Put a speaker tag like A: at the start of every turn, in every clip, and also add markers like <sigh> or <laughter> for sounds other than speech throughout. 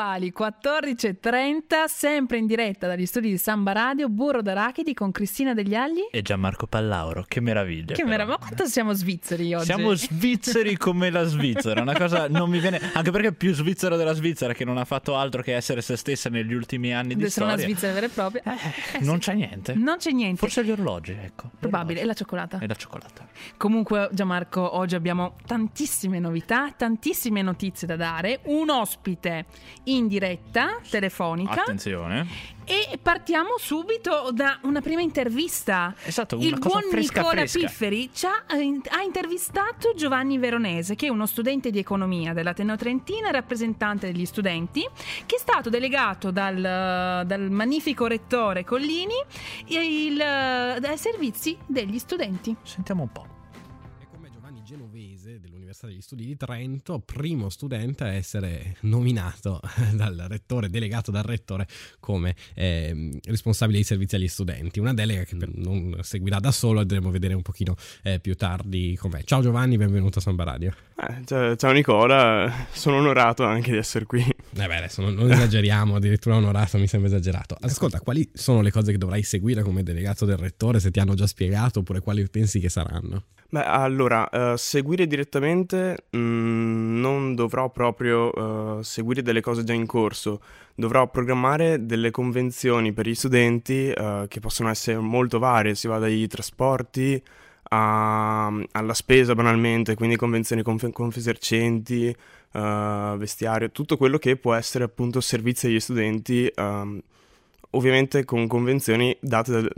A: puntuali 14.30, sempre in diretta dagli studi di Samba Radio, Burro d'Arachidi con Cristina Degli Agli
B: e Gianmarco Pallauro. Che meraviglia!
A: Che meraviglia! Ma quanto siamo svizzeri oggi?
B: Siamo <laughs> svizzeri come la Svizzera, una cosa non mi viene... Anche perché più svizzero della Svizzera che non ha fatto altro che essere se stessa negli ultimi anni di
A: essere
B: storia.
A: una Svizzera vera e propria.
B: Eh, eh, non c'è niente.
A: Non c'è niente.
B: Forse gli orologi, ecco.
A: Probabile, e la cioccolata.
B: E la cioccolata.
A: Comunque Gianmarco, oggi abbiamo tantissime novità, tantissime notizie da dare, un ospite in diretta telefonica.
B: Attenzione.
A: E partiamo subito da una prima intervista.
B: Esatto, una
A: Il buon
B: fresca,
A: Nicola
B: fresca.
A: Pifferi ci ha, eh, ha intervistato Giovanni Veronese, che è uno studente di economia dell'Ateneo Trentino e rappresentante degli studenti, che è stato delegato dal, dal magnifico rettore Collini il, dai servizi degli studenti.
B: Sentiamo un po'.
C: Dell'Università degli Studi di Trento, primo studente a essere nominato <laughs> dal rettore, delegato dal rettore come eh, responsabile dei servizi agli studenti. Una delega che non seguirà da solo e dovremo vedere un pochino eh, più tardi com'è. Ciao Giovanni, benvenuto a Samba Radio.
D: Eh, ciao, ciao Nicola, sono onorato anche di essere qui.
C: Eh beh, adesso non, non esageriamo, addirittura onorato mi sembra esagerato. Ascolta, quali sono le cose che dovrai seguire come delegato del rettore, se ti hanno già spiegato, oppure quali pensi che saranno?
D: Beh, allora, eh, seguire direttamente mh, non dovrò proprio eh, seguire delle cose già in corso, dovrò programmare delle convenzioni per gli studenti eh, che possono essere molto varie, si va dai trasporti a- alla spesa banalmente, quindi convenzioni con Confesercenti, eh, vestiario, tutto quello che può essere appunto servizio agli studenti. ehm, Ovviamente con convenzioni date da-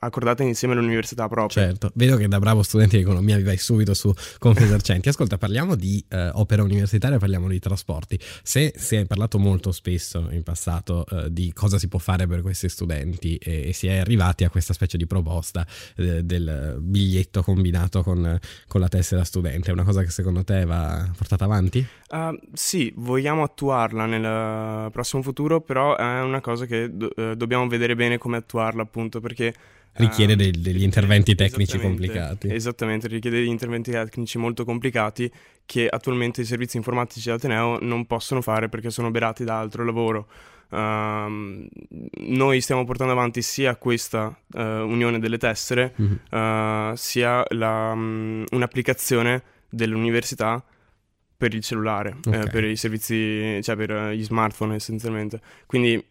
D: accordate insieme all'università proprio.
C: Certo, vedo che da bravo studente di economia vi vai subito su Confesercenti. <laughs> Ascolta, parliamo di eh, opera universitaria, parliamo di trasporti. Se si è parlato molto spesso in passato eh, di cosa si può fare per questi studenti e, e si è arrivati a questa specie di proposta eh, del biglietto combinato con, con la tessera studente, è una cosa che secondo te va portata avanti?
D: Uh, sì, vogliamo attuarla nel prossimo futuro, però è una cosa che do- eh, dobbiamo vedere bene come attuarla, appunto, perché...
C: Richiede
D: ehm,
C: del- degli interventi tecnici
D: esattamente,
C: complicati.
D: Esattamente, richiede degli interventi tecnici molto complicati che attualmente i servizi informatici dell'Ateneo non possono fare perché sono oberati da altro lavoro. Ehm, noi stiamo portando avanti sia questa eh, unione delle tessere,
C: Mhm.
D: eh, sia la, mm, un'applicazione dell'università per il cellulare, eh,
C: Ok.
D: per i servizi, cioè per eh, gli smartphone essenzialmente. Quindi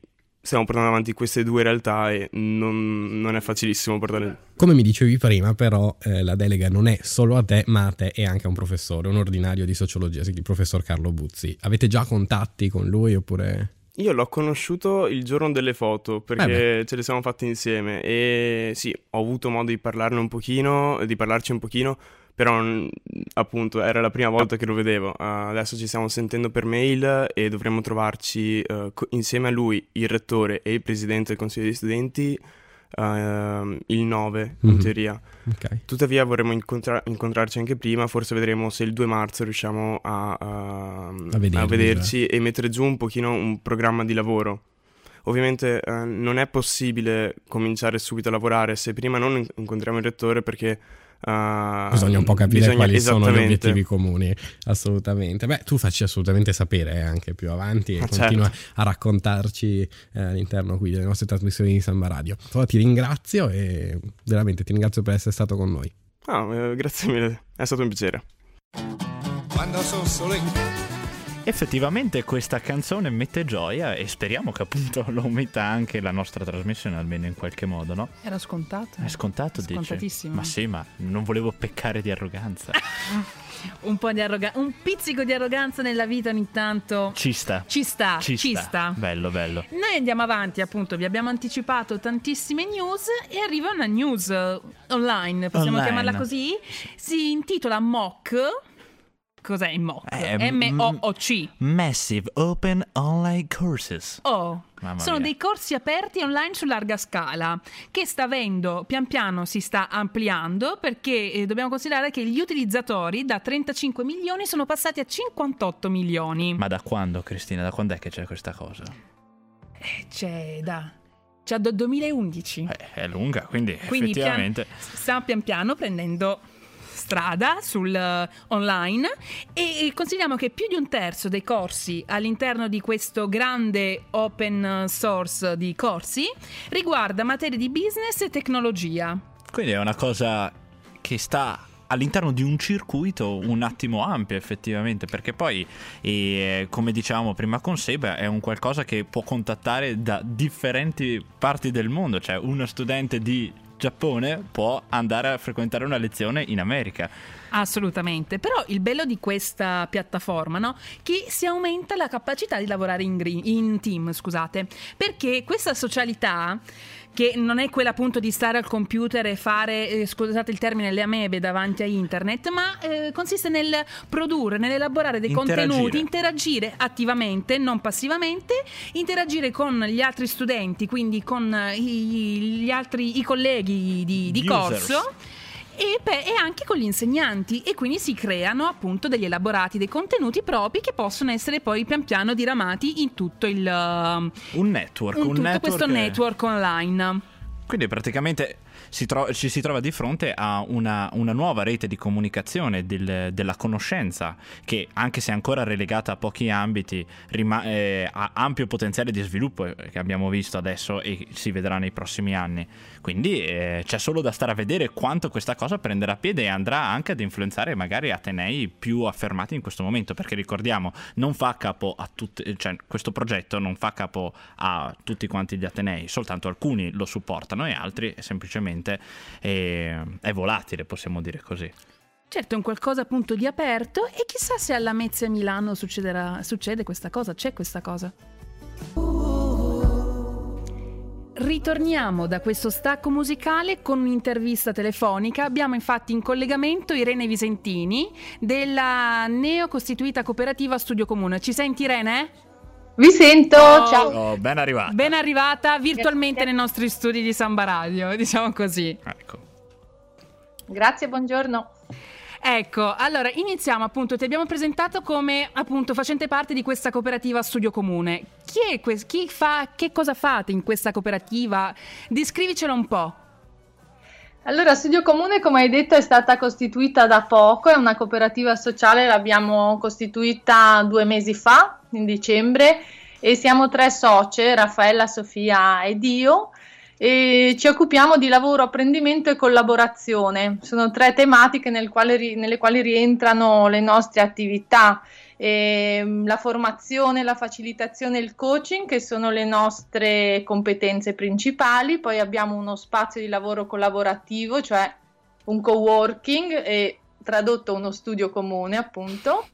D: stiamo portando avanti queste due realtà e non, non è facilissimo portare...
C: Come mi dicevi prima, però, eh, la delega non è solo a te, ma a te e anche a un professore, un ordinario di sociologia, il professor Carlo Buzzi. Avete già contatti con lui oppure...
D: Io l'ho conosciuto il giorno delle foto
C: Eh
D: perché ce le siamo fatte insieme e sì, ho avuto modo di parlarne un pochino, di parlarci un pochino, però mm, appunto era la prima volta che lo vedevo. Uh, adesso ci stiamo sentendo per mail e dovremmo trovarci uh, co- insieme a lui, il rettore e il presidente del consiglio degli studenti uh, il 9 in
C: Mhm.
D: teoria.
C: Ok.
D: Tuttavia vorremmo incontra- incontrarci anche prima, forse vedremo se il 2 marzo riusciamo a, a-
C: A vedervi,
D: a vederci e mettere giù un pochino un programma di lavoro. Ovviamente eh, non è possibile cominciare subito a lavorare se prima non in- incontriamo il rettore perché... eh,
C: Bisogna un po' capire
D: bisogna-
C: quali sono gli obiettivi comuni, assolutamente. Beh, tu facci assolutamente sapere eh, anche più avanti e
D: Ah,
C: continua
D: certo.
C: a raccontarci eh, all'interno qui delle nostre trasmissioni di Samba Radio. Allora ti ringrazio e veramente ti ringrazio per essere stato con noi.
D: Ah, eh, grazie mille, è stato un piacere.
E: Quando sono solo in
B: Effettivamente questa canzone mette gioia e speriamo che appunto <laughs> lo metta anche la nostra trasmissione almeno in qualche modo, no?
A: Era scontato.
B: È scontato, dici?
A: Scontatissimo.
B: Ma sì, ma non volevo peccare di arroganza. <laughs>
A: Un po' di arroganza, un pizzico di arroganza nella vita ogni tanto.
B: Ci sta.
A: Ci sta,
B: Ci,
A: ci
B: sta.
A: sta.
B: Bello, bello.
A: Noi andiamo avanti, appunto, vi abbiamo anticipato tantissime news e arriva una news eh, online, possiamo
B: Online.
A: chiamarla così. Si intitola MOOC. Cos'è il MOOC?
B: Eh,
A: M-O-O-C.
B: Massive Open Online Courses.
A: Oh, sono dei corsi aperti online su larga scala che sta avendo pian piano si sta ampliando perché eh, dobbiamo considerare che gli utilizzatori da 35 milioni sono passati a 58 milioni.
B: Ma da quando, Cristina? Da quando è che c'è questa cosa?
A: Eh, C'è da c'è dal 2011.
B: Eh, è lunga, quindi,
A: Quindi pian-
B: effettivamente...
A: sta pian piano prendendo strada, sul uh, online e consideriamo che più di un terzo dei corsi all'interno di questo grande open source di corsi riguarda materie di business e tecnologia.
B: Quindi è una cosa che sta all'interno di un circuito un attimo ampio effettivamente perché poi eh, come dicevamo prima con Seba è un qualcosa che può contattare da differenti parti del mondo cioè uno studente di Giappone può andare a frequentare una lezione in America.
A: Assolutamente, però il bello di questa piattaforma, no? Che si aumenta la capacità di lavorare in, green, in team, scusate, perché questa socialità che non è quella appunto di stare al computer e fare, eh, scusate il termine, le amebe davanti a internet, ma eh, consiste nel produrre, nell'elaborare dei interagire. contenuti, interagire attivamente, non passivamente, interagire con gli altri studenti, quindi con i, gli altri i colleghi di, di corso e, pe- e, anche con gli insegnanti e quindi si creano appunto degli elaborati, dei contenuti propri che possono essere poi pian piano diramati in tutto il...
B: Un network,
A: in
B: un
A: tutto
B: network
A: questo network online.
B: Quindi praticamente si tro- ci si trova di fronte a una, una nuova rete di comunicazione del, della conoscenza che anche se ancora relegata a pochi ambiti rima- eh, ha ampio potenziale di sviluppo eh, che abbiamo visto adesso e si vedrà nei prossimi anni. Quindi eh, c'è solo da stare a vedere quanto questa cosa prenderà piede e andrà anche ad influenzare magari atenei più affermati in questo momento perché ricordiamo non fa capo a tutti, cioè questo progetto non fa capo a tutti quanti gli atenei, soltanto alcuni lo supportano e altri semplicemente è, è volatile, possiamo dire così.
A: Certo, è un qualcosa appunto di aperto e chissà se alla Mezia Milano succede questa cosa, c'è questa cosa. Ritorniamo da questo stacco musicale con un'intervista telefonica. Abbiamo infatti in collegamento Irene Visentini della neocostituita cooperativa Studio Comune. Ci senti Irene?
F: Vi sento, oh, ciao.
B: Oh, ben arrivata.
A: Ben arrivata virtualmente nei nostri studi di Samba Radio, <laughs> diciamo così.
B: Ecco.
F: Grazie, buongiorno.
A: Ecco, allora iniziamo appunto, ti abbiamo presentato come appunto facente parte di questa cooperativa Studio Comune. Chi è questo? Chi fa, che cosa fate in questa cooperativa? Descrivicelo un po'.
F: Allora, Studio Comune, come hai detto, è stata costituita da poco, è una cooperativa sociale, l'abbiamo costituita due mesi fa, in dicembre, e siamo tre socie, Raffaella, Sofia ed io, e ci occupiamo di lavoro, apprendimento e collaborazione. Sono tre tematiche nel quale, nelle quali rientrano le nostre attività eh, la formazione, la facilitazione e il coaching che sono le nostre competenze principali, poi abbiamo uno spazio di lavoro collaborativo, cioè un co-working e tradotto uno studio comune appunto.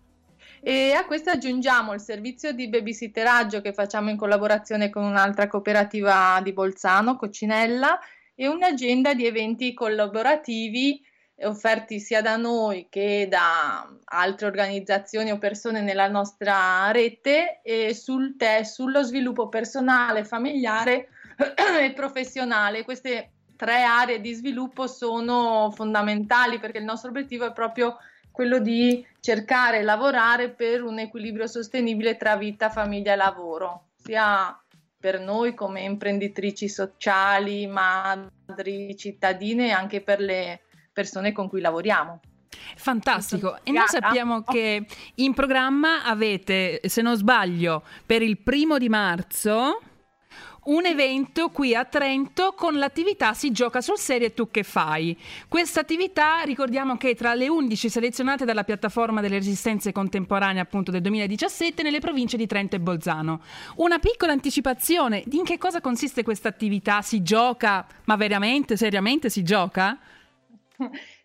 F: E a questo aggiungiamo il servizio di babysitteraggio che facciamo in collaborazione con un'altra cooperativa di Bolzano, Coccinella, e un'agenda di eventi collaborativi offerti sia da noi che da altre organizzazioni o persone nella nostra rete sul te, sullo sviluppo personale, familiare <clears throat> e professionale. Queste tre aree di sviluppo sono fondamentali perché il nostro obiettivo è proprio quello di cercare e lavorare per un equilibrio sostenibile tra vita, famiglia e lavoro, sia per noi come imprenditrici sociali, madri, cittadine e anche per le persone con cui lavoriamo.
A: Fantastico, e noi sappiamo che in programma avete, se non sbaglio, per il primo di marzo un evento qui a Trento con l'attività Si gioca sul serio e tu che fai. Questa attività ricordiamo che è tra le 11 selezionate dalla piattaforma delle resistenze contemporanee appunto del 2017 nelle province di Trento e Bolzano. Una piccola anticipazione in che cosa consiste questa attività? Si gioca, ma veramente, seriamente si gioca?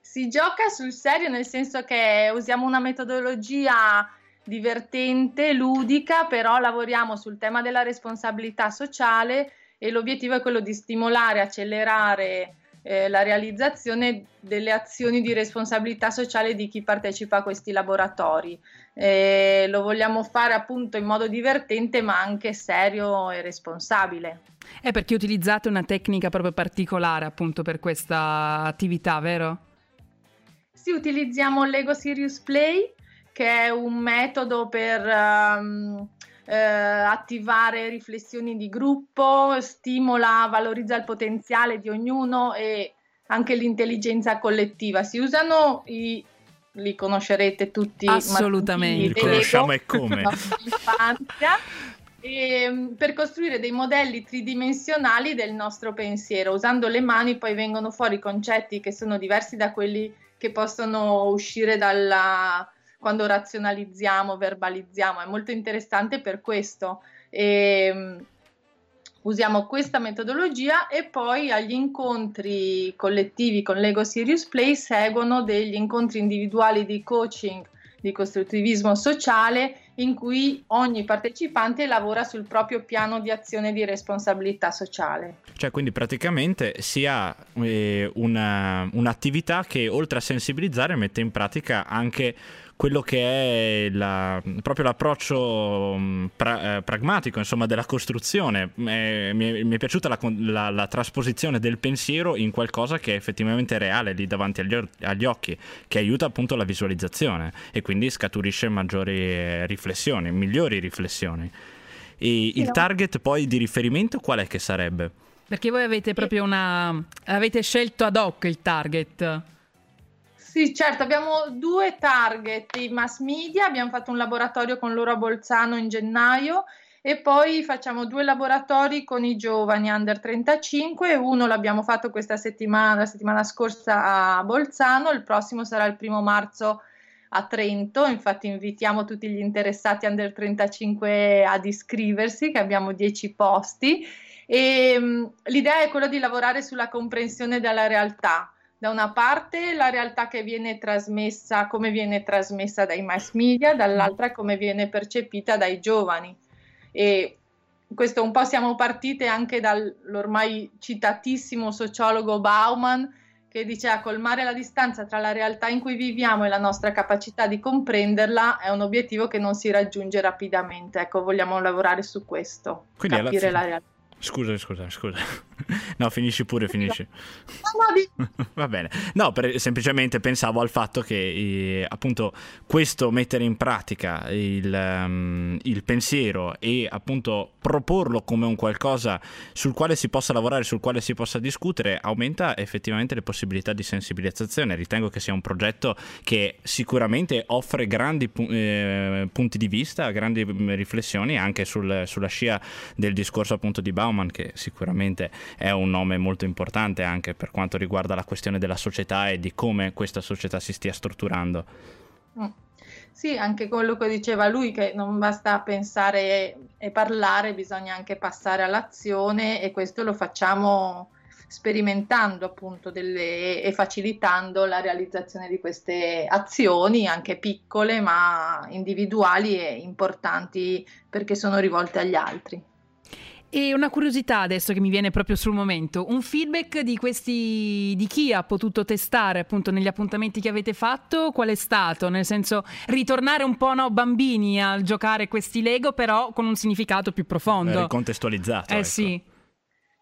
F: Si gioca sul serio nel senso che usiamo una metodologia divertente, ludica, però lavoriamo sul tema della responsabilità sociale e l'obiettivo è quello di stimolare, accelerare eh, la realizzazione delle azioni di responsabilità sociale di chi partecipa a questi laboratori. Eh, lo vogliamo fare appunto in modo divertente ma anche serio e responsabile.
A: È perché utilizzate una tecnica proprio particolare appunto per questa attività, vero?
F: Sì, utilizziamo Lego Serious Play, che è un metodo per um, eh, attivare riflessioni di gruppo, stimola, valorizza il potenziale di ognuno e anche l'intelligenza collettiva. Si usano i li conoscerete tutti.
A: Assolutamente.
B: Li conosciamo e come. <laughs>
F: E, ehm, per costruire dei modelli tridimensionali del nostro pensiero. Usando le mani poi vengono fuori concetti che sono diversi da quelli che possono uscire dalla, quando razionalizziamo, verbalizziamo. È molto interessante per questo. E, ehm, usiamo questa metodologia e poi agli incontri collettivi con Lego Serious Play seguono degli incontri individuali di coaching di costruttivismo sociale in cui ogni partecipante lavora sul proprio piano di azione di responsabilità sociale.
B: Cioè, quindi praticamente si ha eh, una, un'attività che oltre a sensibilizzare mette in pratica anche quello che è la, proprio l'approccio mm, pra, eh, pragmatico insomma, della costruzione. Eh, mi, è, mi, è, piaciuta la, la, la, trasposizione del pensiero in qualcosa che è effettivamente reale lì davanti agli, agli, occhi, che aiuta appunto la visualizzazione e quindi scaturisce maggiori eh, riflessioni, migliori riflessioni. E il target poi di riferimento qual è che sarebbe?
A: Perché voi avete proprio una. avete scelto ad hoc il target.
F: Sì, certo, abbiamo due target, i mass media, abbiamo fatto un laboratorio con loro a Bolzano in gennaio e poi facciamo due laboratori con i giovani under 35, uno l'abbiamo fatto questa settimana, la settimana scorsa a Bolzano, il prossimo sarà il primo marzo a Trento, infatti invitiamo tutti gli interessati under 35 ad iscriversi, che abbiamo 10 posti. E l'idea è quella di lavorare sulla comprensione della realtà da una parte la realtà che viene trasmessa, come viene trasmessa dai mass media, dall'altra come viene percepita dai giovani. E questo un po' siamo partite anche dall'ormai citatissimo sociologo Bauman che dice a colmare la distanza tra la realtà in cui viviamo e la nostra capacità di comprenderla è un obiettivo che non si raggiunge rapidamente. Ecco, vogliamo lavorare su questo, Quindi capire la realtà.
B: Scusa, scusa, scusa. <laughs> No, finisci pure, finisci. <laughs> Va bene. No, per, semplicemente pensavo al fatto che eh, appunto questo mettere in pratica il, um, il, pensiero e appunto proporlo come un qualcosa sul quale si possa lavorare, sul quale si possa discutere, aumenta effettivamente le possibilità di sensibilizzazione. Ritengo che sia un progetto che sicuramente offre grandi eh, punti di vista, grandi mm, riflessioni anche sul, sulla scia del discorso appunto di Bauman che sicuramente è un nome molto importante anche per quanto riguarda la questione della società e di come questa società si stia strutturando.
F: Mm. Sì, anche quello che diceva lui, che non basta pensare e parlare, bisogna anche passare all'azione e questo lo facciamo sperimentando appunto delle, e facilitando la realizzazione di queste azioni, anche piccole ma individuali e importanti perché sono rivolte agli altri.
A: E una curiosità adesso che mi viene proprio sul momento, un feedback di questi di chi ha potuto testare appunto negli appuntamenti che avete fatto, qual è stato? Nel senso ritornare un po' no, bambini a giocare questi Lego, però con un significato più profondo.
B: Eh, contestualizzato.
A: Eh
B: ecco.
A: sì.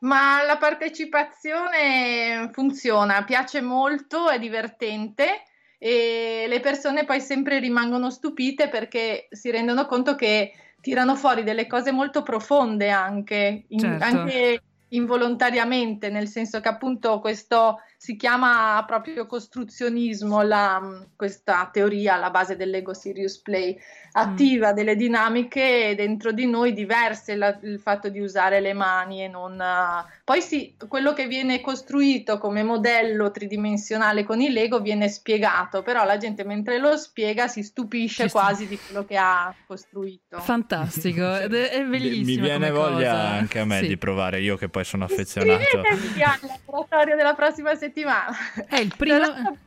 F: Ma la partecipazione funziona, piace molto, è divertente e le persone poi sempre rimangono stupite perché si rendono conto che tirano fuori delle cose molto profonde anche, in, certo. anche involontariamente, nel senso che appunto questo si chiama proprio costruzionismo, la, questa teoria alla base dell'ego serious play, attiva mm. delle dinamiche dentro di noi diverse, la, il fatto di usare le mani e non... Uh, poi sì, quello che viene costruito come modello tridimensionale con il Lego viene spiegato, però la gente mentre lo spiega si stupisce si quasi st- di quello che ha costruito.
A: Fantastico, <laughs> è bellissimo.
B: Mi viene voglia cosa. anche a me sì. di provare, io che poi sono affezionato.
F: Iscrivetevi al laboratorio della prossima settimana.
A: È il primo...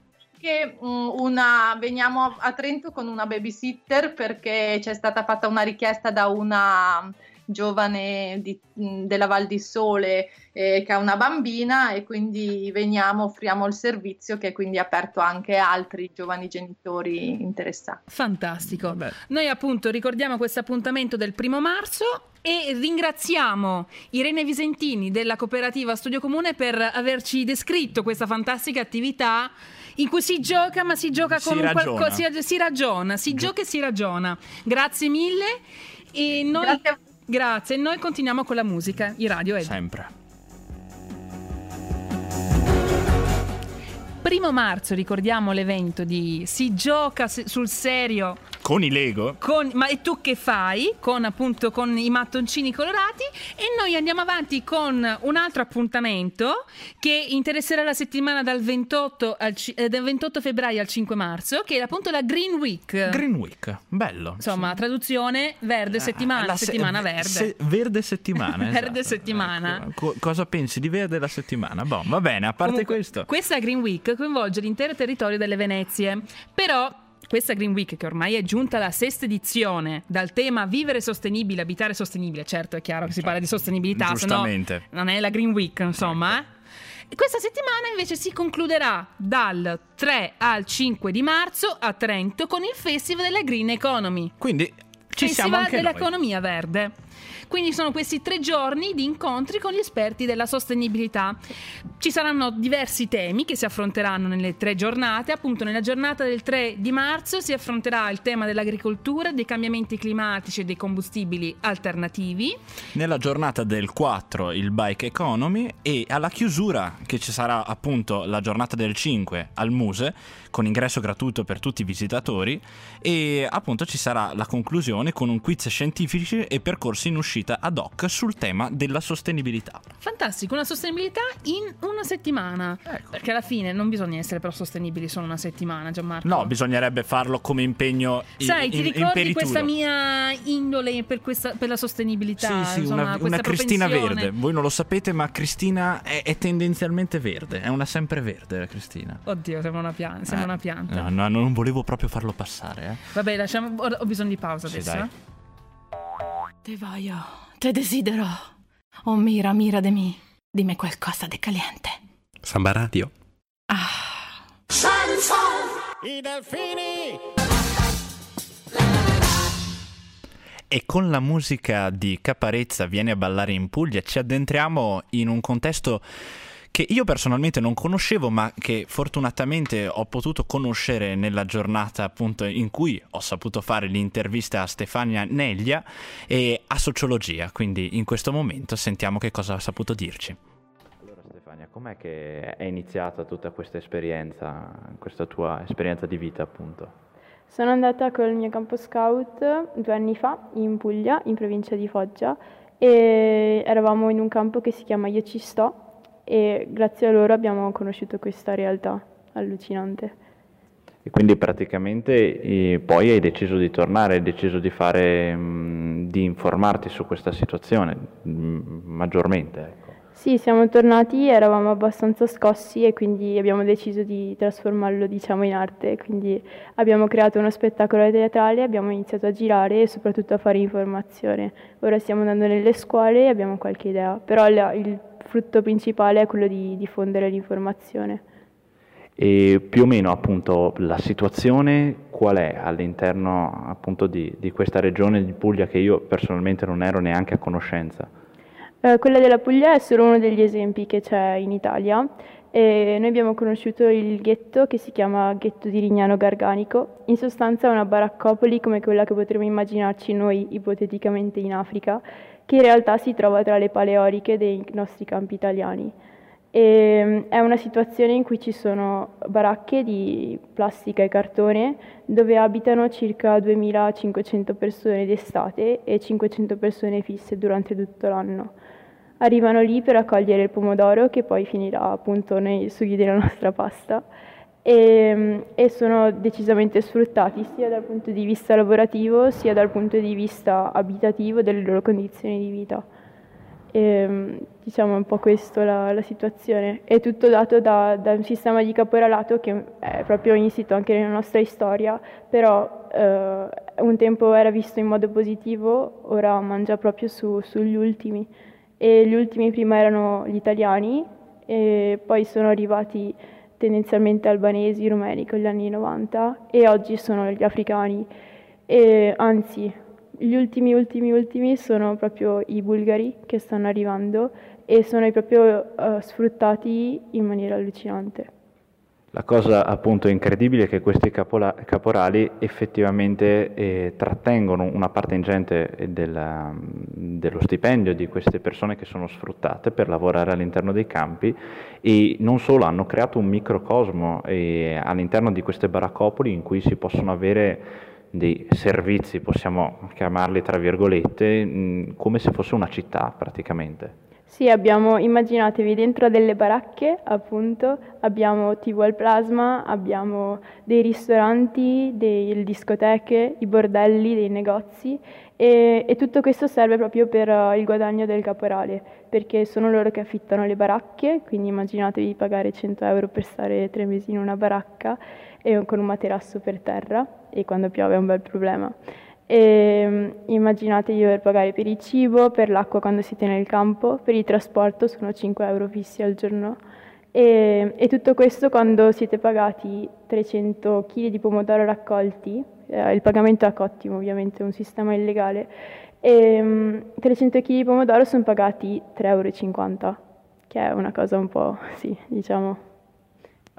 F: Che mm, una, veniamo a Trento con una babysitter perché c'è stata fatta una richiesta da una giovane di, della Val di Sole eh, che ha una bambina e quindi veniamo, offriamo il servizio che è quindi aperto anche a altri giovani genitori interessati.
A: Fantastico. Vabbè. Noi appunto ricordiamo questo appuntamento del primo marzo e ringraziamo Irene Visentini della cooperativa Studio Comune per averci descritto questa fantastica attività in cui si gioca, ma si gioca con
B: si
A: un
B: qualcosa.
A: Si, si, ragiona, si Gio- gioca e si ragiona. Grazie mille. E noi, grazie. Grazie. Noi continuiamo con la musica. I radio è
B: sempre.
A: primo marzo ricordiamo l'evento di Si gioca sul serio
B: Con i Lego?
A: con, ma e tu che fai? Con appunto con i mattoncini colorati e noi andiamo avanti con un altro appuntamento che interesserà la settimana dal 28, al eh, dal 28 febbraio al 5 marzo che è appunto la Green Week.
B: Green Week, bello.
A: Insomma, traduzione verde settimana,
B: Ah, La se-
A: settimana verde.
B: se- verde settimana. <laughs>
A: Verde
B: esatto.
A: settimana.
B: Ecco, co- cosa pensi di verde la settimana? Boh, va bene, a parte
A: Comunque,
B: questo.
A: Questa Green Week coinvolge l'intero territorio delle Venezie, però questa Green Week, che ormai è giunta alla sesta edizione, dal tema vivere sostenibile, abitare sostenibile, certo è chiaro che si parla di sostenibilità, se no non è la Green Week, insomma. eh. E Questa settimana invece si concluderà dal 3 al 5 di marzo a Trento con il Festival della Green Economy.
B: Quindi ci siamo
A: Festival
B: anche noi.
A: dell'economia verde. Quindi sono questi tre giorni di incontri con gli esperti della sostenibilità. Ci saranno diversi temi che si affronteranno nelle tre giornate. Appunto, nella giornata del 3 di marzo si affronterà il tema dell'agricoltura, dei cambiamenti climatici e dei combustibili alternativi.
B: Nella giornata del 4 il Bike Economy e alla chiusura che ci sarà appunto la giornata del 5 al Muse con ingresso gratuito per tutti i visitatori e appunto ci sarà la conclusione con un quiz scientifici e percorsi in uscita ad hoc sul tema della sostenibilità.
A: Fantastico, una sostenibilità in una settimana.
B: Ecco.
A: Perché alla fine non bisogna essere però sostenibili solo una settimana, Gianmarco.
B: No, bisognerebbe farlo come impegno in,
A: Sai, ti ricordi questa mia indole per, questa- per la sostenibilità?
B: Sì, sì,
A: insomma,
B: una, una Cristina verde. Voi non lo sapete, ma Cristina è, è tendenzialmente verde. È una sempreverde, la Cristina.
A: Oddio, sembra una, pian- sembra
B: Eh,
A: una pianta.
B: No, no, non volevo proprio farlo passare. Eh.
A: Vabbè, lasciamo. Ho, ho bisogno di pausa
B: Sì,
A: adesso.
B: dai.
A: eh. Te voglio, te desidero. Oh, mira, mira de mí. Dime qualcosa di caliente.
C: Samba Radio.
A: Ah.
E: I delfini!
B: E con la musica di Caparezza Vieni a ballare in Puglia ci addentriamo in un contesto che io personalmente non conoscevo ma che fortunatamente ho potuto conoscere nella giornata appunto in cui ho saputo fare l'intervista a Stefania Neglia e a sociologia, quindi in questo momento sentiamo che cosa ha saputo dirci.
G: Allora Stefania, com'è che è iniziata tutta questa esperienza, questa tua esperienza di vita appunto?
H: Sono andata col mio campo scout due anni fa in Puglia, in provincia di Foggia, e eravamo in un campo che si chiama Io ci sto e grazie a loro abbiamo conosciuto questa realtà allucinante.
G: E quindi praticamente eh, poi hai deciso di tornare, hai deciso di fare, mh, di informarti su questa situazione mh, maggiormente. Ecco.
H: Sì, siamo tornati, eravamo abbastanza scossi e quindi abbiamo deciso di trasformarlo diciamo in arte, quindi abbiamo creato uno spettacolo teatrale, abbiamo iniziato a girare e soprattutto a fare informazione. Ora stiamo andando nelle scuole e abbiamo qualche idea, però il frutto principale è quello di diffondere l'informazione.
G: E più o meno appunto la situazione qual è all'interno appunto di, di questa regione di Puglia che io personalmente non ero neanche a conoscenza?
H: Eh, quella della Puglia è solo uno degli esempi che c'è in Italia. E noi abbiamo conosciuto il ghetto che si chiama Ghetto di Rignano Garganico. In sostanza è una baraccopoli come quella che potremmo immaginarci noi ipoteticamente in Africa, che in realtà si trova tra le paleoriche dei nostri campi italiani. E, mm, è una situazione in cui ci sono baracche di plastica e cartone dove abitano circa 2500 persone d'estate e 500 persone fisse durante tutto l'anno. Arrivano lì per raccogliere il pomodoro che poi finirà appunto nei sughi della nostra pasta e, e sono decisamente sfruttati sia dal punto di vista lavorativo sia dal punto di vista abitativo delle loro condizioni di vita. E, diciamo è un po' questa la, la situazione. È tutto dato da, da un sistema di caporalato che è proprio insito anche nella nostra storia, però eh, un tempo era visto in modo positivo, ora mangia proprio su- sugli ultimi. E gli ultimi prima erano gli italiani e poi sono arrivati tendenzialmente albanesi, rumeni con gli anni 90 e oggi sono gli africani. E, anzi, gli ultimi, ultimi, ultimi sono proprio i bulgari che stanno arrivando e sono proprio eh, sfruttati in maniera allucinante.
B: La cosa appunto incredibile è che questi capola- caporali effettivamente eh, trattengono una parte ingente della, dello stipendio di queste persone che sono sfruttate per lavorare all'interno dei campi e non solo hanno creato un microcosmo eh, all'interno di queste baraccopoli in cui si possono avere dei servizi, possiamo chiamarli tra virgolette, mh, come se fosse una città praticamente.
H: Sì, abbiamo, immaginatevi dentro delle baracche, appunto, abbiamo TV al plasma, abbiamo dei ristoranti, delle discoteche, i bordelli, dei negozi e, e, tutto questo serve proprio per uh, il guadagno del caporale, perché sono loro che affittano le baracche, quindi immaginatevi di pagare 100 euro per stare tre mesi in una baracca e con un materasso per terra e quando piove è un bel problema. E, mm, immaginate di dover pagare per il cibo, per l'acqua quando siete nel campo, per il trasporto sono 5 euro fissi al giorno. E, e tutto questo quando siete pagati 300 kg di pomodoro raccolti, eh, il pagamento a cottimo ovviamente, è un sistema illegale, e 300 kg di pomodoro sono pagati 3,50 euro, che è una cosa un po', <laughs> sì, diciamo...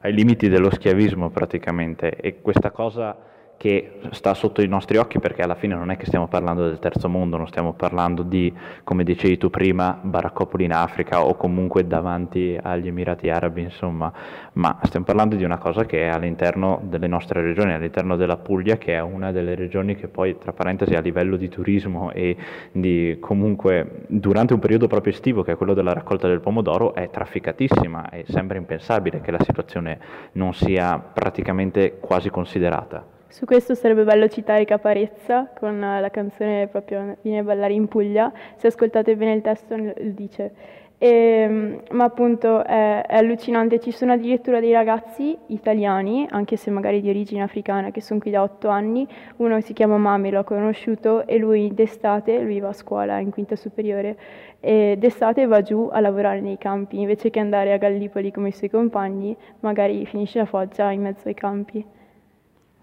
B: Ai limiti dello schiavismo praticamente. E questa cosa che sta sotto i nostri occhi perché alla fine non è che stiamo parlando del terzo mondo, non stiamo parlando di, come dicevi tu prima, baraccopoli in Africa o comunque davanti agli Emirati Arabi, insomma, ma stiamo parlando di una cosa che è all'interno delle nostre regioni, all'interno della Puglia, che è una delle regioni che poi, tra parentesi, a livello di turismo e di comunque durante un periodo proprio estivo, che è quello della raccolta del pomodoro, è trafficatissima e sembra impensabile che la situazione non sia praticamente quasi considerata.
H: Su questo sarebbe bello citare Caparezza con la canzone proprio Viene a ballare in Puglia, se ascoltate bene il testo lo dice. E, ehm, ma appunto è, è, allucinante, ci sono addirittura dei ragazzi italiani, anche se magari di origine africana, che sono qui da otto anni, uno si chiama Mami, l'ho conosciuto e lui d'estate, lui va a scuola in quinta superiore, e d'estate va giù a lavorare nei campi, invece che andare a Gallipoli come i suoi compagni, magari finisce a Foggia in mezzo ai campi.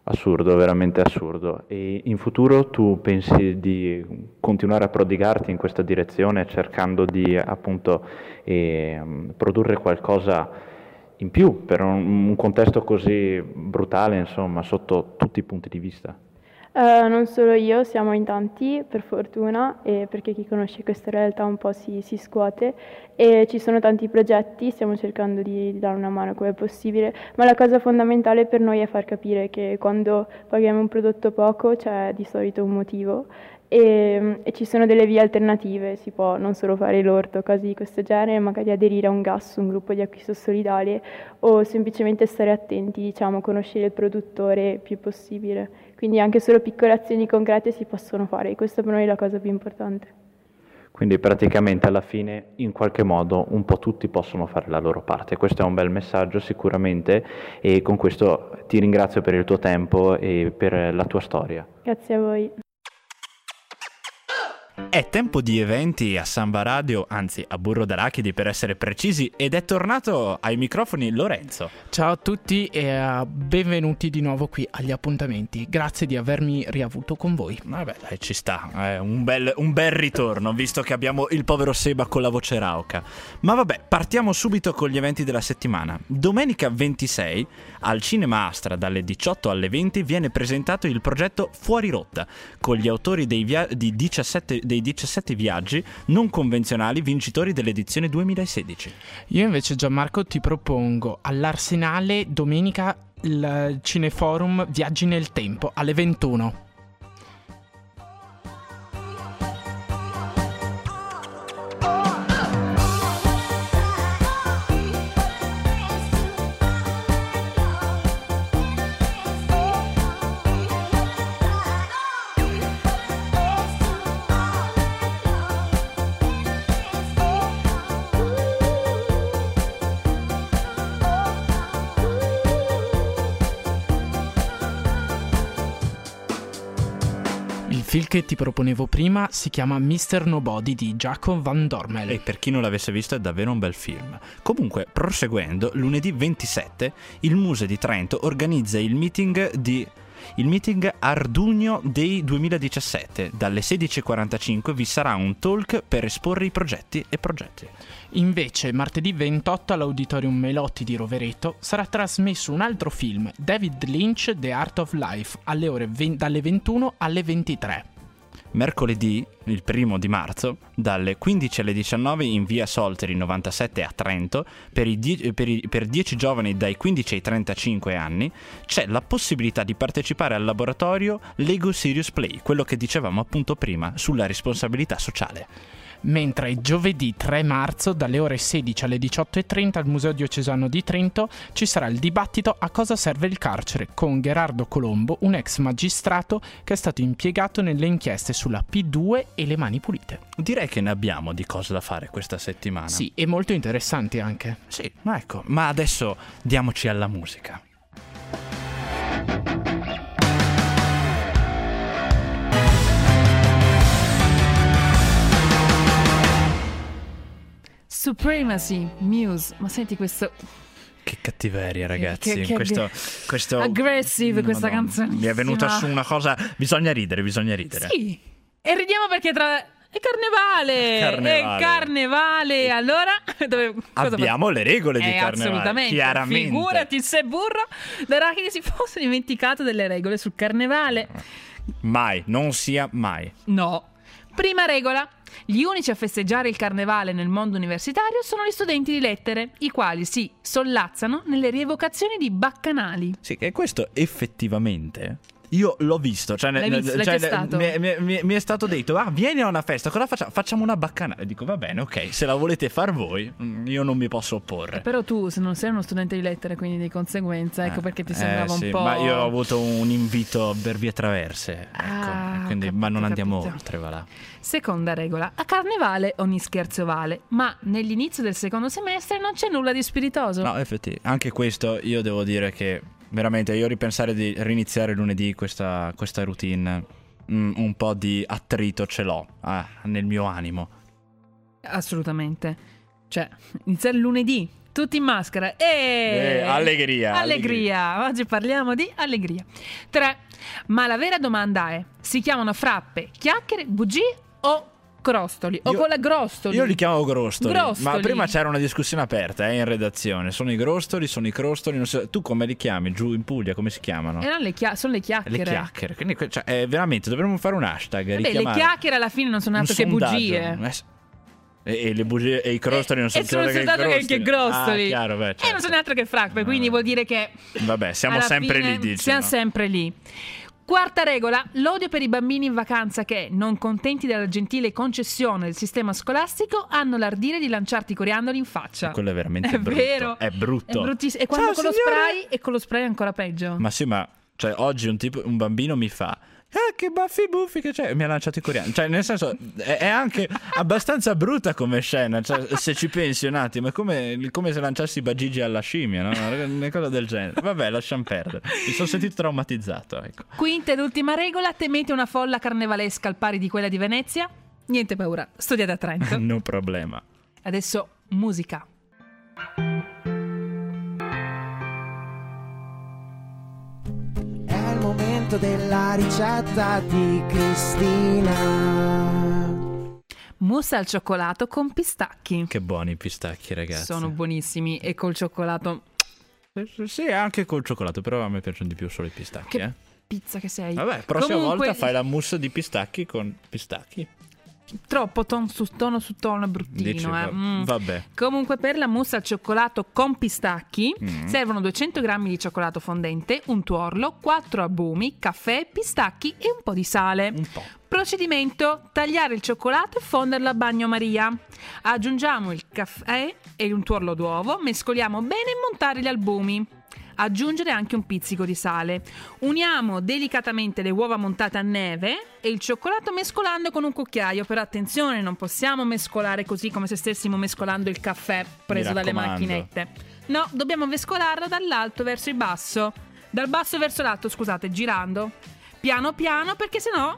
B: Assurdo, veramente assurdo. E in futuro tu pensi di continuare a prodigarti in questa direzione cercando di appunto eh, produrre qualcosa in più per un, un contesto così brutale, insomma, sotto tutti i punti di vista?
H: Uh, non solo io, siamo in tanti per fortuna, e perché chi conosce questa realtà un po' si, si scuote. E ci sono tanti progetti, stiamo cercando di, di, dare una mano come possibile, ma la cosa fondamentale per noi è far capire che quando paghiamo un prodotto poco c'è di solito un motivo e, e, ci sono delle vie alternative, si può non solo fare l'orto, cose di questo genere, magari aderire a un gas, un gruppo di acquisto solidale o semplicemente stare attenti, diciamo, conoscere il produttore più possibile. Quindi anche solo piccole azioni concrete si possono fare questa per noi è la cosa più importante.
B: Quindi praticamente alla fine in qualche modo un po' tutti possono fare la loro parte. Questo è un bel messaggio sicuramente e con questo ti ringrazio per il tuo tempo e per la tua storia.
H: Grazie a voi.
I: È tempo di eventi a Samba Radio, anzi a Burro d'Arachidi per essere precisi, ed è tornato ai microfoni Lorenzo.
J: Ciao a tutti e uh, benvenuti di nuovo qui agli appuntamenti. Grazie di avermi riavuto con voi.
I: Vabbè, dai, ci sta, è un bel, un bel ritorno, visto che abbiamo il povero Seba con la voce rauca. Ma vabbè, partiamo subito con gli eventi della settimana. Domenica 26 al Cinema Astra dalle 18 alle 20 viene presentato il progetto Fuori Rotta, con gli autori dei, via- 17, dei dei 17 viaggi non convenzionali vincitori dell'edizione 2016.
J: Io invece Gianmarco ti propongo all'Arsenale domenica il Cineforum Viaggi nel Tempo alle 21. Film che ti proponevo prima si chiama Mr. Nobody di Jacob Van Dormel.
I: E per chi non l'avesse visto è davvero un bel film. Comunque, proseguendo, lunedì 27 il Muse di Trento organizza il meeting di
B: il meeting Ardugno Day 2017. Dalle 16.45 vi sarà un talk per esporre i progetti e progetti.
J: Invece, martedì 28 all'Auditorium Melotti di Rovereto sarà trasmesso un altro film, David Lynch The Art of Life, alle ore ve- dalle 21 alle 23.
B: Mercoledì, il primo di marzo, dalle 15 alle 19 in via Solteri 97 a Trento, per, i die- 10 giovani dai 15 ai 35 anni, c'è la possibilità di partecipare al laboratorio Lego Serious Play, quello che dicevamo appunto prima sulla responsabilità sociale.
J: Mentre giovedì 3 marzo dalle ore 16 alle 18.30 al Museo Diocesano di Trento ci sarà il dibattito a cosa serve il carcere con Gerardo Colombo, un ex magistrato che è stato impiegato nelle inchieste sulla P2 e le mani pulite.
B: Direi che ne abbiamo di cose da fare questa settimana.
J: Sì, e molto interessanti anche.
B: Sì, ma ecco, ma adesso diamoci alla musica.
A: Supremacy, Muse. Ma senti questo
B: Che cattiveria, ragazzi.
A: che- che
B: questo, questo-
A: aggressive questa
B: Madonna,
A: canzone.
B: Mi è venuta su una cosa. Bisogna ridere, bisogna ridere.
A: Sì. E ridiamo perché tra è carnevale.
B: Carnevale.
A: È carnevale. Allora, <laughs> dove,
B: Abbiamo le regole di
A: Eh,
B: carnevale.
A: assolutamente.
B: Chiaramente.
A: Figurati se burro D'Arachidi si fosse dimenticato delle regole sul carnevale.
B: Mai, non sia mai.
A: No. Prima regola. Gli unici a festeggiare il carnevale nel mondo universitario sono gli studenti di lettere, i quali si sollazzano nelle rievocazioni di baccanali.
B: Sì, che questo effettivamente. Io l'ho visto, cioè,
A: L'hai visto? L'hai
B: cioè, mi, mi- mi- mi è stato detto, ah, vieni a una festa, cosa facciamo? Facciamo una baccanale. Dico, va bene, ok, se la volete far voi, mm, io non mi posso opporre.
A: Però tu se non sei uno studente di lettere, quindi di conseguenza, ecco perché ti
B: Eh,
A: sembrava
B: sì,
A: un po'...
B: Ma io ho avuto un invito per vie traverse, ecco,
A: Ah,
B: quindi,
A: ho
B: ma non
A: capito,
B: andiamo
A: capito.
B: oltre, va là.
A: Seconda regola. A carnevale ogni scherzo vale, ma nell'inizio del secondo semestre non c'è nulla di spiritoso.
B: No, effettivamente, anche questo io devo dire che veramente io ripensare di riniziare lunedì questa, questa routine, mm, un po' di attrito ce l'ho ah, nel mio animo.
A: Assolutamente. Cioè, inizia il lunedì, tutti in maschera. E...
B: Eh, allegria,
A: Allegria. Oggi parliamo di allegria. 3. Ma la vera domanda è, si chiamano frappe, chiacchiere, bugie o crostoli? o
B: Io-
A: con la grostoli?
B: Io li chiamo grostoli,
A: Grostoli.
B: ma prima c'era una discussione aperta eh, in redazione. Sono i grostoli, sono i crostoli, so- tu come li chiami giù in Puglia, come si chiamano?
A: Eh, no, le chia- sono le chiacchiere.
B: Le chiacchiere, quindi cioè, eh, veramente dovremmo fare un hashtag.
A: Vabbè, le chiacchiere alla fine non sono altro che
B: sondaggio.
A: bugie.
B: Eh, E, e le bugie e i crostoli non sono
A: e sono
B: altro
A: soltanto che, che grostoli.
B: Ah, chiaro, beh,
A: E non
B: certo.
A: sono altro che frappe, quindi vuol dire che
B: Vabbè, siamo sempre
A: fine
B: lì, dice.
A: Siamo
B: no?
A: sempre lì. Quarta regola, l'odio per i bambini in vacanza che, non contenti della gentile concessione del sistema scolastico, hanno l'ardire di lanciarti coriandoli in faccia.
B: Quello è veramente
A: È
B: brutto.
A: vero.
B: È brutto.
A: È bruttissimo. E quando
B: Ciao,
A: con lo
B: signore.
A: spray, e con lo spray è ancora peggio.
B: Ma sì, ma cioè, oggi un, tipo, un bambino mi fa. Ah, che baffi buffi che c'è! Mi ha lanciato i coreani. Cioè, nel senso, è, è anche abbastanza brutta come scena. Cioè, se ci pensi un attimo, è come, come se lanciassi bagigi alla scimmia, no? Una cosa del genere. Vabbè, lasciamo perdere. Mi sono sentito traumatizzato, ecco.
A: Quinta ed ultima regola, temete una folla carnevalesca al pari di quella di Venezia? Niente paura, studiate a Trento. <laughs>
B: no problema.
A: Adesso musica.
K: Momento della ricetta di Cristina.
A: Mousse al cioccolato con pistacchi.
B: Che buoni i pistacchi, ragazzi.
A: Sono buonissimi e col cioccolato.
B: Sì, anche col cioccolato, però a me piacciono di più solo i pistacchi,
A: Che
B: eh.
A: pizza che sei.
B: Vabbè, prossima
A: Comunque,
B: volta fai la mousse di pistacchi con pistacchi.
A: Troppo ton su tono su tono è bruttino.
B: Dici,
A: eh. Mm.
B: vabbè.
A: Comunque, per la mousse al cioccolato con pistacchi
B: Mm.
A: servono 200 g di cioccolato fondente, un tuorlo, 4 albumi, caffè, pistacchi e un po' di sale.
B: Un po'.
A: Procedimento: tagliare il cioccolato e fonderlo a bagnomaria. Aggiungiamo il caffè e un tuorlo d'uovo, mescoliamo bene e montare gli albumi. Aggiungere anche un pizzico di sale. Uniamo delicatamente le uova montate a neve e il cioccolato mescolando con un cucchiaio. Però attenzione, non possiamo mescolare così come se stessimo mescolando il caffè preso dalle macchinette. No, dobbiamo mescolarlo dall'alto verso il basso. Dal basso verso l'alto, scusate, girando. Piano piano perché sennò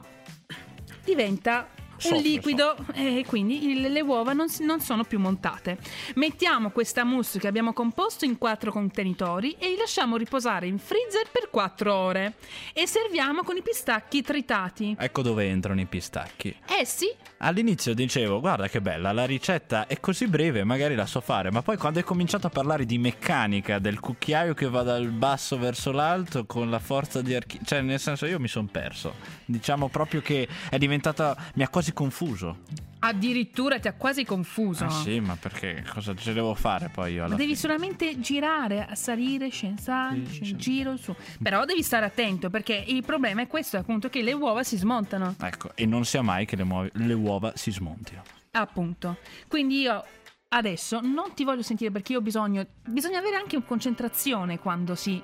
A: diventa
B: Soffre,
A: un liquido e quindi il- le uova non, non sono più montate. Mettiamo questa mousse che abbiamo composto in quattro contenitori e li lasciamo riposare in freezer per 4 ore e serviamo con i pistacchi tritati.
B: Ecco dove entrano i pistacchi.
A: Essi
B: All'inizio dicevo, guarda che bella, la ricetta è così breve, magari la so fare, ma poi quando hai cominciato a parlare di meccanica, del cucchiaio che va dal basso verso l'alto con la forza di archi... Cioè, nel senso, io mi sono perso. Diciamo proprio che è diventata... mi ha quasi confuso.
A: addirittura ti ha quasi confuso.
B: Ah sì, ma perché cosa ce devo fare poi io alla
A: Devi
B: fine?
A: solamente girare, salire, scendere,
B: Sì, sì.
A: giro su. Però devi stare attento perché il problema è questo, appunto, che le uova si smontano.
B: Ecco, e non sia mai che le, muove- le uova si smontino.
A: Appunto. Quindi io adesso non ti voglio sentire perché io ho bisogno. Bisogna avere anche concentrazione quando si.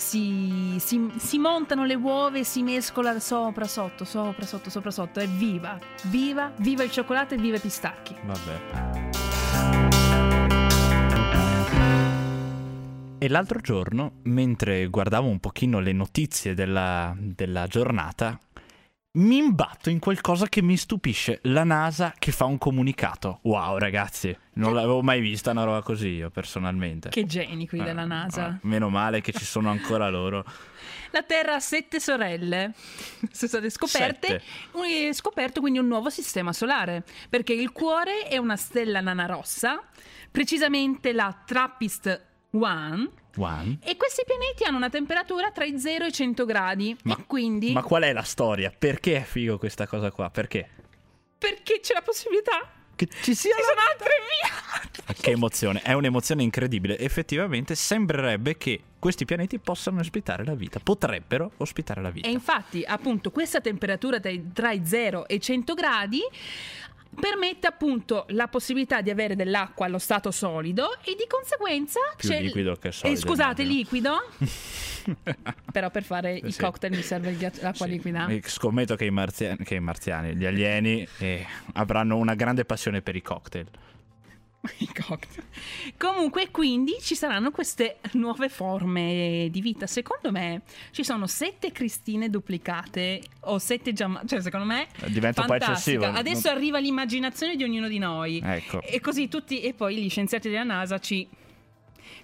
A: Si, si- si montano le uova e si mescola sopra, sotto, sopra, sotto, sopra, sotto. È viva, viva, viva il cioccolato e viva i pistacchi.
B: Vabbè. E l'altro giorno, mentre guardavo un pochino le notizie della, della giornata, mi imbatto in qualcosa che mi stupisce. La NASA che fa un comunicato. Wow, ragazzi, non l'avevo mai vista una roba così io personalmente.
A: Che geni qui della
B: Eh,
A: NASA.
B: eh, meno male che ci sono ancora loro.
A: La Terra ha sette sorelle, sono state scoperte, un- è scoperto quindi un nuovo sistema solare, perché il cuore è una stella nana rossa, precisamente la Trappist 1,
B: One.
A: e questi pianeti hanno una temperatura tra i 0 e i 100 gradi,
B: Ma-
A: e quindi
B: Ma qual è la storia? Perché è figo questa cosa qua? Perché?
A: perché c'è la possibilità
B: Che ci sia
A: ci sono altre via.
B: Che emozione, è un'emozione incredibile. Effettivamente sembrerebbe che questi pianeti possano ospitare la vita, potrebbero ospitare la vita.
A: E infatti, appunto, questa temperatura tra i, tra i 0 e i 100 gradi permette appunto la possibilità di avere dell'acqua allo stato solido e di conseguenza
B: Più
A: c'è
B: liquido che solido,
A: Eh, scusate,
B: immagino.
A: liquido? <laughs> Però per fare i
B: Sì.
A: cocktail mi serve ghiaccio- l'acqua
B: Sì.
A: liquida.
B: Scommetto che i, marziani, che i marziani, gli alieni, eh, avranno una grande passione per i cocktail. <laughs>
A: Comunque, quindi ci saranno queste nuove forme di vita. Secondo me ci sono sette Cristine duplicate o sette Giamma. Cioè, secondo me
B: Diventa un po'
A: fantastica.
B: eccessivo.
A: Adesso arriva l'immaginazione di ognuno di noi.
B: Ecco.
A: E così tutti, e poi gli scienziati della NASA ci,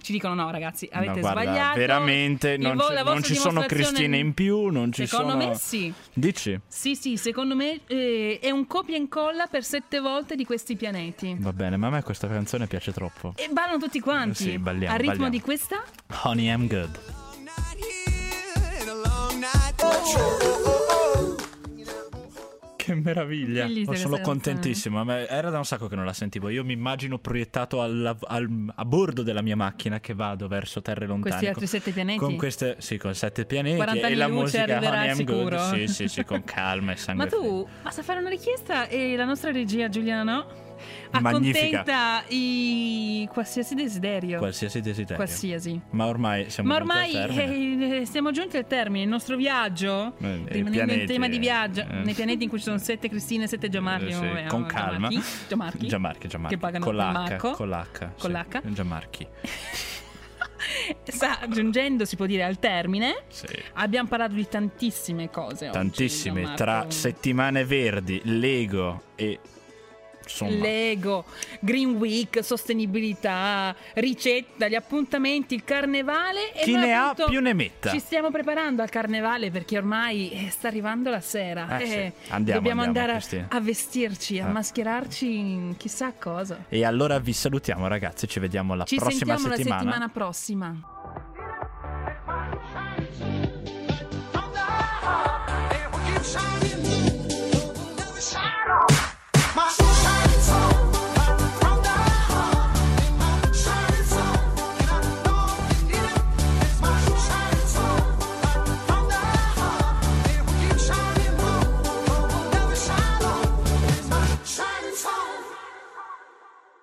A: ci dicono: no, ragazzi, avete
B: No, guarda,
A: sbagliato.
B: Veramente non,
A: vo-
B: non ci sono Cristine in più, non ci
A: Secondo
B: sono...
A: me sì.
B: Dici?
A: Sì, sì, secondo me eh, è un copia e incolla per sette volte di questi pianeti.
B: Va bene, ma a me questa canzone piace troppo.
A: E ballano tutti quanti.
B: Sì, balliamo,
A: Al ritmo
B: balliamo.
A: di questa?
B: Honey, I'm good. Che meraviglia! Oh, sono contentissimo. Ma Era da un sacco che non la sentivo. Io mi immagino proiettato alla- al- a bordo della mia macchina che vado verso terre lontane.
A: Questi altri
B: con-
A: sette pianeti?
B: Con queste, sì, con sette pianeti
A: 40
B: e la musica
A: arriverà
B: Honey, I'm
A: sicuro.
B: good. Sì, sì, sì, con calma e sangue.
A: Ma tu basta fare una richiesta e la nostra regia Giuliana no?
B: Magnifica.
A: Accontenta i qualsiasi desiderio.
B: Qualsiasi desiderio.
A: Qualsiasi.
B: Ma ormai siamo
A: Ma
B: giunti al
A: ormai
B: termine.
A: eh, siamo giunti al termine. Il nostro viaggio,
B: Eh,
A: rimanendo in tema di viaggio,
B: eh.
A: nei pianeti in cui ci sono sette Cristine e sette Gianmarchi.
B: Eh, sì,
A: vabbè,
B: con calma.
A: Gianmarchi. Gianmarchi,
B: Gianmarchi.
A: Che pagano
B: con l'H, con l'H.
A: Con
B: sì.
A: l'H.
B: Gianmarchi.
A: Sta <laughs> giungendo, si può dire, al termine.
B: Sì.
A: Abbiamo parlato di tantissime cose. oggi,
B: Tantissime,
A: Gianmarco.
B: tra settimane verdi, Lego e insomma
A: Lego, Green Week, sostenibilità, ricetta, gli appuntamenti, il carnevale. E
B: Chi ne ha più ne metta.
A: Ci stiamo preparando al carnevale perché ormai eh, sta arrivando la sera.
B: Eh sì,
A: e
B: andiamo,
A: dobbiamo
B: andiamo,
A: andare a- a, vestirci, a
B: Eh.
A: mascherarci in chissà cosa.
B: E allora vi salutiamo ragazzi, ci vediamo la
A: Ci
B: prossima
A: sentiamo
B: settimana.
A: la settimana prossima.
E: Shining